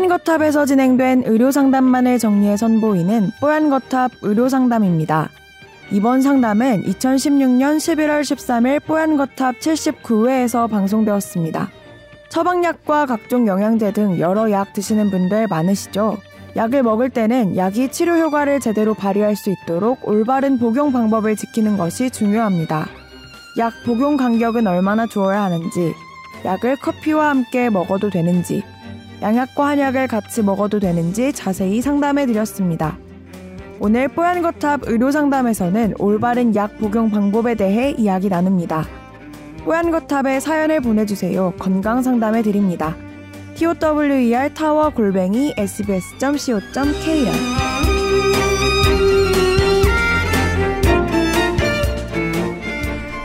뽀얀거탑에서 진행된 의료상담만을 정리해 선보이는 뽀얀거탑 의료상담입니다. 이번 상담은 2016년 11월 13일 뽀얀거탑 79회에서 방송되었습니다. 처방약과 각종 영양제 등 여러 약 드시는 분들 많으시죠? 약을 먹을 때는 약이 치료 효과를 제대로 발휘할 수 있도록 올바른 복용 방법을 지키는 것이 중요합니다. 약 복용 간격은 얼마나 주어야 하는지, 약을 커피와 함께 먹어도 되는지, 양약과 한약을 같이 먹어도 되는지 자세히 상담해 드렸습니다. 오늘 뽀얀거탑 의료상담에서는 올바른 약 복용 방법에 대해 이야기 나눕니다. 뽀얀거탑에 사연을 보내주세요. 건강상담해 드립니다. tower 타워 골뱅이 sbs.co.kr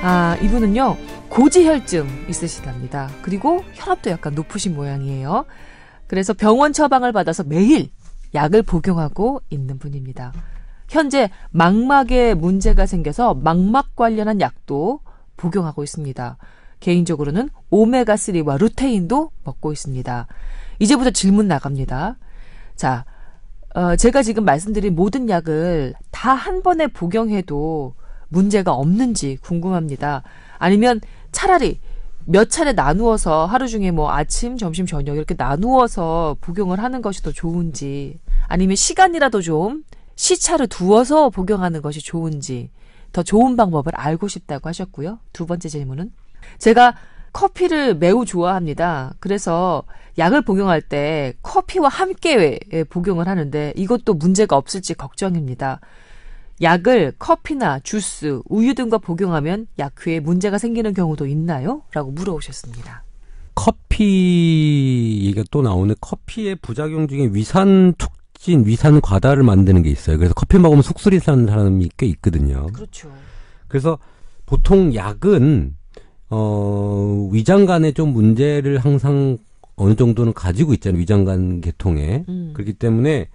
아, 이분은요, 고지혈증 있으시답니다. 그리고 혈압도 약간 높으신 모양이에요. 그래서 병원 처방을 받아서 매일 약을 복용하고 있는 분입니다. 현재 망막에 문제가 생겨서 망막 관련한 약도 복용하고 있습니다. 개인적으로는 오메가3와 루테인도 먹고 있습니다. 이제부터 질문 나갑니다. 자, 어, 제가 지금 말씀드린 모든 약을 다 한 번에 복용해도 문제가 없는지 궁금합니다. 아니면 차라리 몇 차례 나누어서 하루 중에 뭐 아침, 점심, 저녁 이렇게 나누어서 복용을 하는 것이 더 좋은지 아니면 시간이라도 좀 시차를 두어서 복용하는 것이 좋은지 더 좋은 방법을 알고 싶다고 하셨고요. 두 번째 질문은 제가 커피를 매우 좋아합니다. 그래서 약을 복용할 때 커피와 함께 복용을 하는데 이것도 문제가 없을지 걱정입니다. 약을 커피나 주스, 우유 등과 복용하면 약효에 문제가 생기는 경우도 있나요? 라고 물어오셨습니다. 커피 얘기가 또 나오는 커피의 부작용 중에 위산 촉진, 위산 과다를 만드는 게 있어요. 그래서 커피 먹으면 속쓰리 사는 사람이 꽤 있거든요. 그렇죠. 그래서 보통 약은 어 위장간에 좀 문제를 항상 어느 정도는 가지고 있잖아요. 위장간 계통에. 음. 그렇기 때문에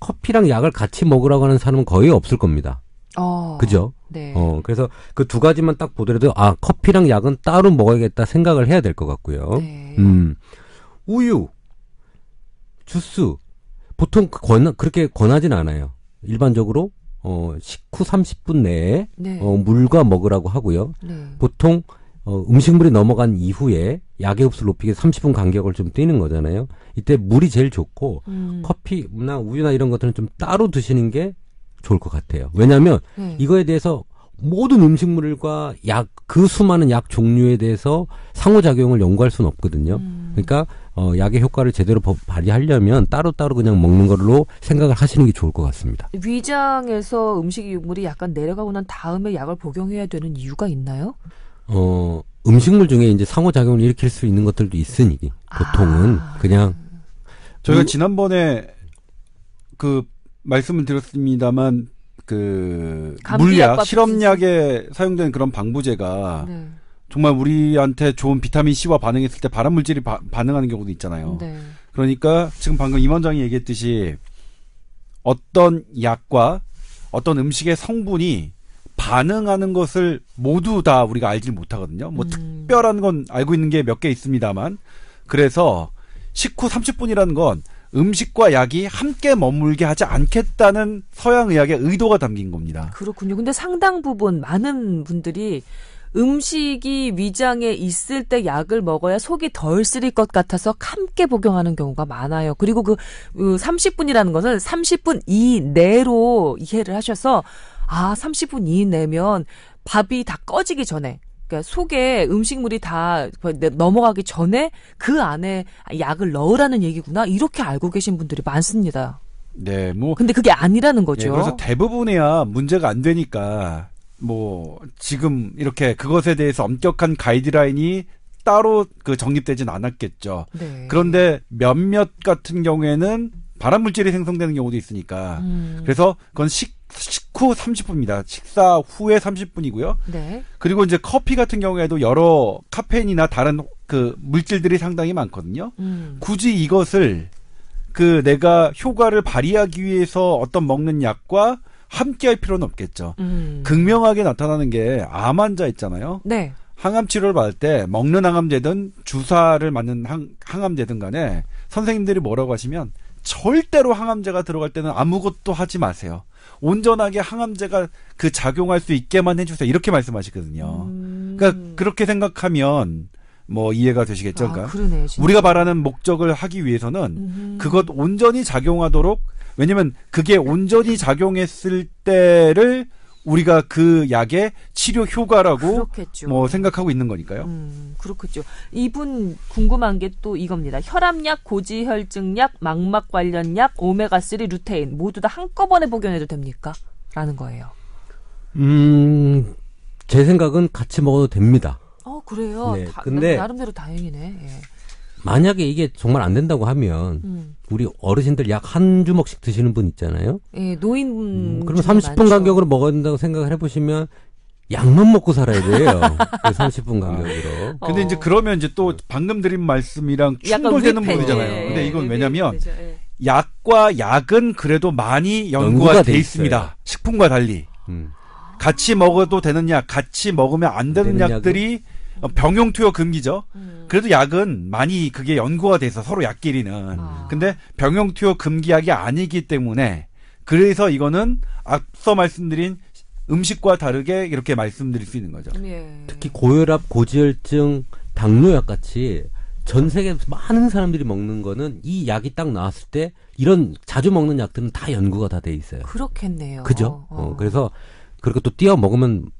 커피랑 약을 같이 먹으라고 하는 사람은 거의 없을 겁니다. 어, 그죠? 네. 어, 그래서 그 두 가지만 딱 보더라도, 아, 커피랑 약은 따로 먹어야겠다 생각을 해야 될 것 같고요. 네. 음, 우유, 주스, 보통 그 권, 그렇게 권하진 않아요. 일반적으로, 어, 식후 30분 내에, 네. 어, 물과 먹으라고 하고요. 네. 보통, 어, 음식물이 넘어간 이후에 약의 흡수를 높이기 위해 30분 간격을 좀 뛰는 거잖아요. 이때 물이 제일 좋고 음. 커피나 우유나 이런 것들은 좀 따로 드시는 게 좋을 것 같아요. 왜냐하면 네. 이거에 대해서 모든 음식물과 약 그 수많은 약 종류에 대해서 상호작용을 연구할 수는 없거든요. 음. 그러니까 어, 약의 효과를 제대로 버- 발휘하려면 따로따로 그냥 먹는 걸로 생각을 하시는 게 좋을 것 같습니다. 위장에서 음식 유물이 약간 내려가고 난 다음에 약을 복용해야 되는 이유가 있나요? 어, 음식물 중에 이제 상호작용을 일으킬 수 있는 것들도 있으니 보통은 아. 그냥 저희가 음. 지난번에 그 말씀을 드렸습니다만 그 물약 실험약에 사용된 그런 방부제가 네. 정말 우리한테 좋은 비타민 C와 반응했을 때 발암 물질이 바- 반응하는 경우도 있잖아요. 네. 그러니까 지금 방금 임 원장이 얘기했듯이 어떤 약과 어떤 음식의 성분이 반응하는 것을 모두 다 우리가 알지 못하거든요. 뭐 음. 특별한 건 알고 있는 게 몇 개 있습니다만 그래서 식후 30분이라는 건 음식과 약이 함께 머물게 하지 않겠다는 서양 의학의 의도가 담긴 겁니다. 그렇군요. 근데 상당 부분 많은 분들이 음식이 위장에 있을 때 약을 먹어야 속이 덜 쓰릴 것 같아서 함께 복용하는 경우가 많아요. 그리고 그 30분이라는 것을 30분 이내로 이해를 하셔서 아 30분 이내면 밥이 다 꺼지기 전에 그러니까 속에 음식물이 다 넘어가기 전에 그 안에 약을 넣으라는 얘기구나 이렇게 알고 계신 분들이 많습니다. 네, 뭐 근데 그게 아니라는 거죠. 예, 그래서 대부분이야 문제가 안 되니까 뭐 지금 이렇게 그것에 대해서 엄격한 가이드라인이 따로 그 정립되진 않았겠죠. 네. 그런데 몇몇 같은 경우에는 발암 물질이 생성되는 경우도 있으니까 음. 그래서 그건 식, 식후 30분입니다. 식사 후에 30분이고요. 네. 그리고 이제 커피 같은 경우에도 여러 카페인이나 다른 그 물질들이 상당히 많거든요. 음. 굳이 이것을 그 내가 효과를 발휘하기 위해서 어떤 먹는 약과 함께 할 필요는 없겠죠. 음. 극명하게 나타나는 게 암 환자 있잖아요. 네. 항암 치료를 받을 때 먹는 항암제든 주사를 맞는 항, 항암제든 간에 선생님들이 뭐라고 하시면 절대로 항암제가 들어갈 때는 아무것도 하지 마세요. 온전하게 항암제가 그 작용할 수 있게만 해주세요. 이렇게 말씀하시거든요. 음. 그러니까 그렇게 생각하면 뭐 이해가 되시겠죠. 아, 그러니까 그러네. 우리가 바라는 목적을 하기 위해서는 음흠. 그것 온전히 작용하도록 왜냐면 그게 온전히 작용했을 때를 우리가 그 약의 치료 효과라고 그렇겠죠. 뭐 생각하고 있는 거니까요. 음, 그렇겠죠. 이분 궁금한 게 또 이겁니다. 혈압약, 고지혈증약, 망막 관련 약, 오메가3 루테인 모두 다 한꺼번에 복용해도 됩니까? 라는 거예요. 음, 제 생각은 같이 먹어도 됩니다. 어, 그래요. 네, 다, 근데- 나름대로 다행이네. 예. 만약에 이게 정말 안 된다고 하면 음. 우리 어르신들 약 한 주먹씩 드시는 분 있잖아요. 예, 노인 음, 그러면 중에 30분 많죠. 간격으로 먹어야 된다고 생각을 해보시면 약만 먹고 살아야 돼요. 그 30분 간격으로. 근데 어. 이제 그러면 이제 또 방금 드린 말씀이랑 충돌되는 부분이잖아요. 예, 근데 예, 이건 예, 왜냐면. 예. 약과 약은 그래도 많이 연구가, 연구가 돼 돼 있습니다. 있어요. 식품과 달리 음. 같이 먹어도 되는 약, 같이 먹으면 안 되는 되는 약들이 어, 병용 투여 금기죠. 음. 그래도 약은 많이 그게 연구가 돼서 서로 약끼리는. 아. 근데 병용 투여 금기약이 아니기 때문에 그래서 이거는 앞서 말씀드린 음식과 다르게 이렇게 말씀드릴 수 있는 거죠. 예. 특히 고혈압, 고지혈증, 당뇨약 같이 전 세계에서 많은 사람들이 먹는 거는 이 약이 딱 나왔을 때 이런 자주 먹는 약들은 다 연구가 다 돼 있어요. 그렇겠네요. 그죠? 어. 어, 그래서 그렇게 또 띄어 먹으면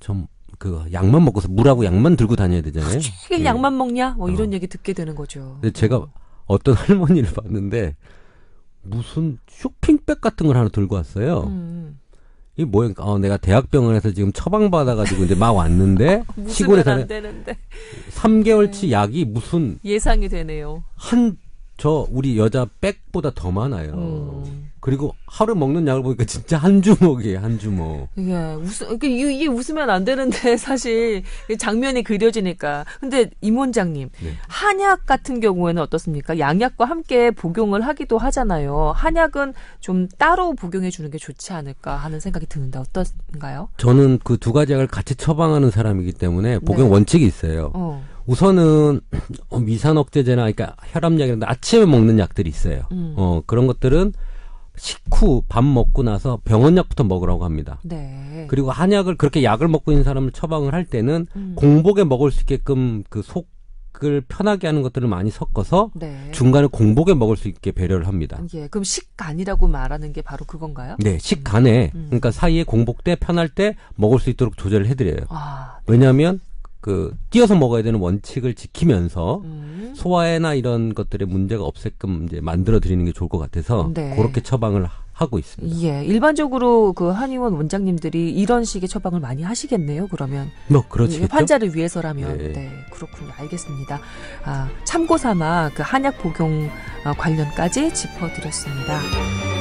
좀 그 약만 먹고서 물하고 약만 들고 다녀야 되잖아요. 매일 예. 약만 먹냐? 뭐 이런 어. 얘기 듣게 되는 거죠. 근데 제가 어떤 할머니를 봤는데 무슨 쇼핑백 같은 걸 하나 들고 왔어요. 음. 이 뭐야? 어, 내가 대학병원에서 지금 처방 받아가지고 이제 막 왔는데 시골에 안 사는 되는데 3개월치 약이 무슨 예상이 되네요. 한 저 우리 여자 백보다 더 많아요. 음. 그리고 하루 먹는 약을 보니까 진짜 한 주먹이에요, 한 주먹. 이게 웃 이게, 이게 웃으면 안 되는데 사실 이 장면이 그려지니까. 근데 임 원장님 네. 한약 같은 경우에는 어떻습니까? 양약과 함께 복용을 하기도 하잖아요. 한약은 좀 따로 복용해 주는 게 좋지 않을까 하는 생각이 드는데 어떤가요? 저는 그 두 가지 약을 같이 처방하는 사람이기 때문에 복용 네. 원칙이 있어요. 어. 우선은 어, 미산 억제제나 그러니까 혈압약이나 아침에 먹는 약들이 있어요. 음. 어 그런 것들은 식후 밥 먹고 나서 병원약부터 먹으라고 합니다. 네. 그리고 한약을 그렇게 약을 먹고 있는 사람을 처방을 할 때는 음. 공복에 먹을 수 있게끔 그 속 을 편하게 하는 것들을 많이 섞어서 네. 중간에 공복에 먹을 수 있게 배려를 합니다. 예. 그럼 식간이라고 말하는 게 바로 그건가요? 네, 식간에 음. 그러니까 사이에 공복 때 편할 때 먹을 수 있도록 조절을 해드려요. 아. 왜냐하면 그 띄어서 먹어야 되는 원칙을 지키면서 음. 소화에나 이런 것들에 문제가 없게끔 이제 만들어 드리는 게 좋을 것 같아서 네. 그렇게 처방을 하- 하고 있습니다. 예, 일반적으로 그 한의원 원장님들이 이런 식의 처방을 많이 하시겠네요. 그러면 뭐 이게 그렇지겠죠? 환자를 위해서라면 네. 네. 그렇군요. 알겠습니다. 아, 참고삼아 그 한약 복용 어, 관련까지 짚어드렸습니다.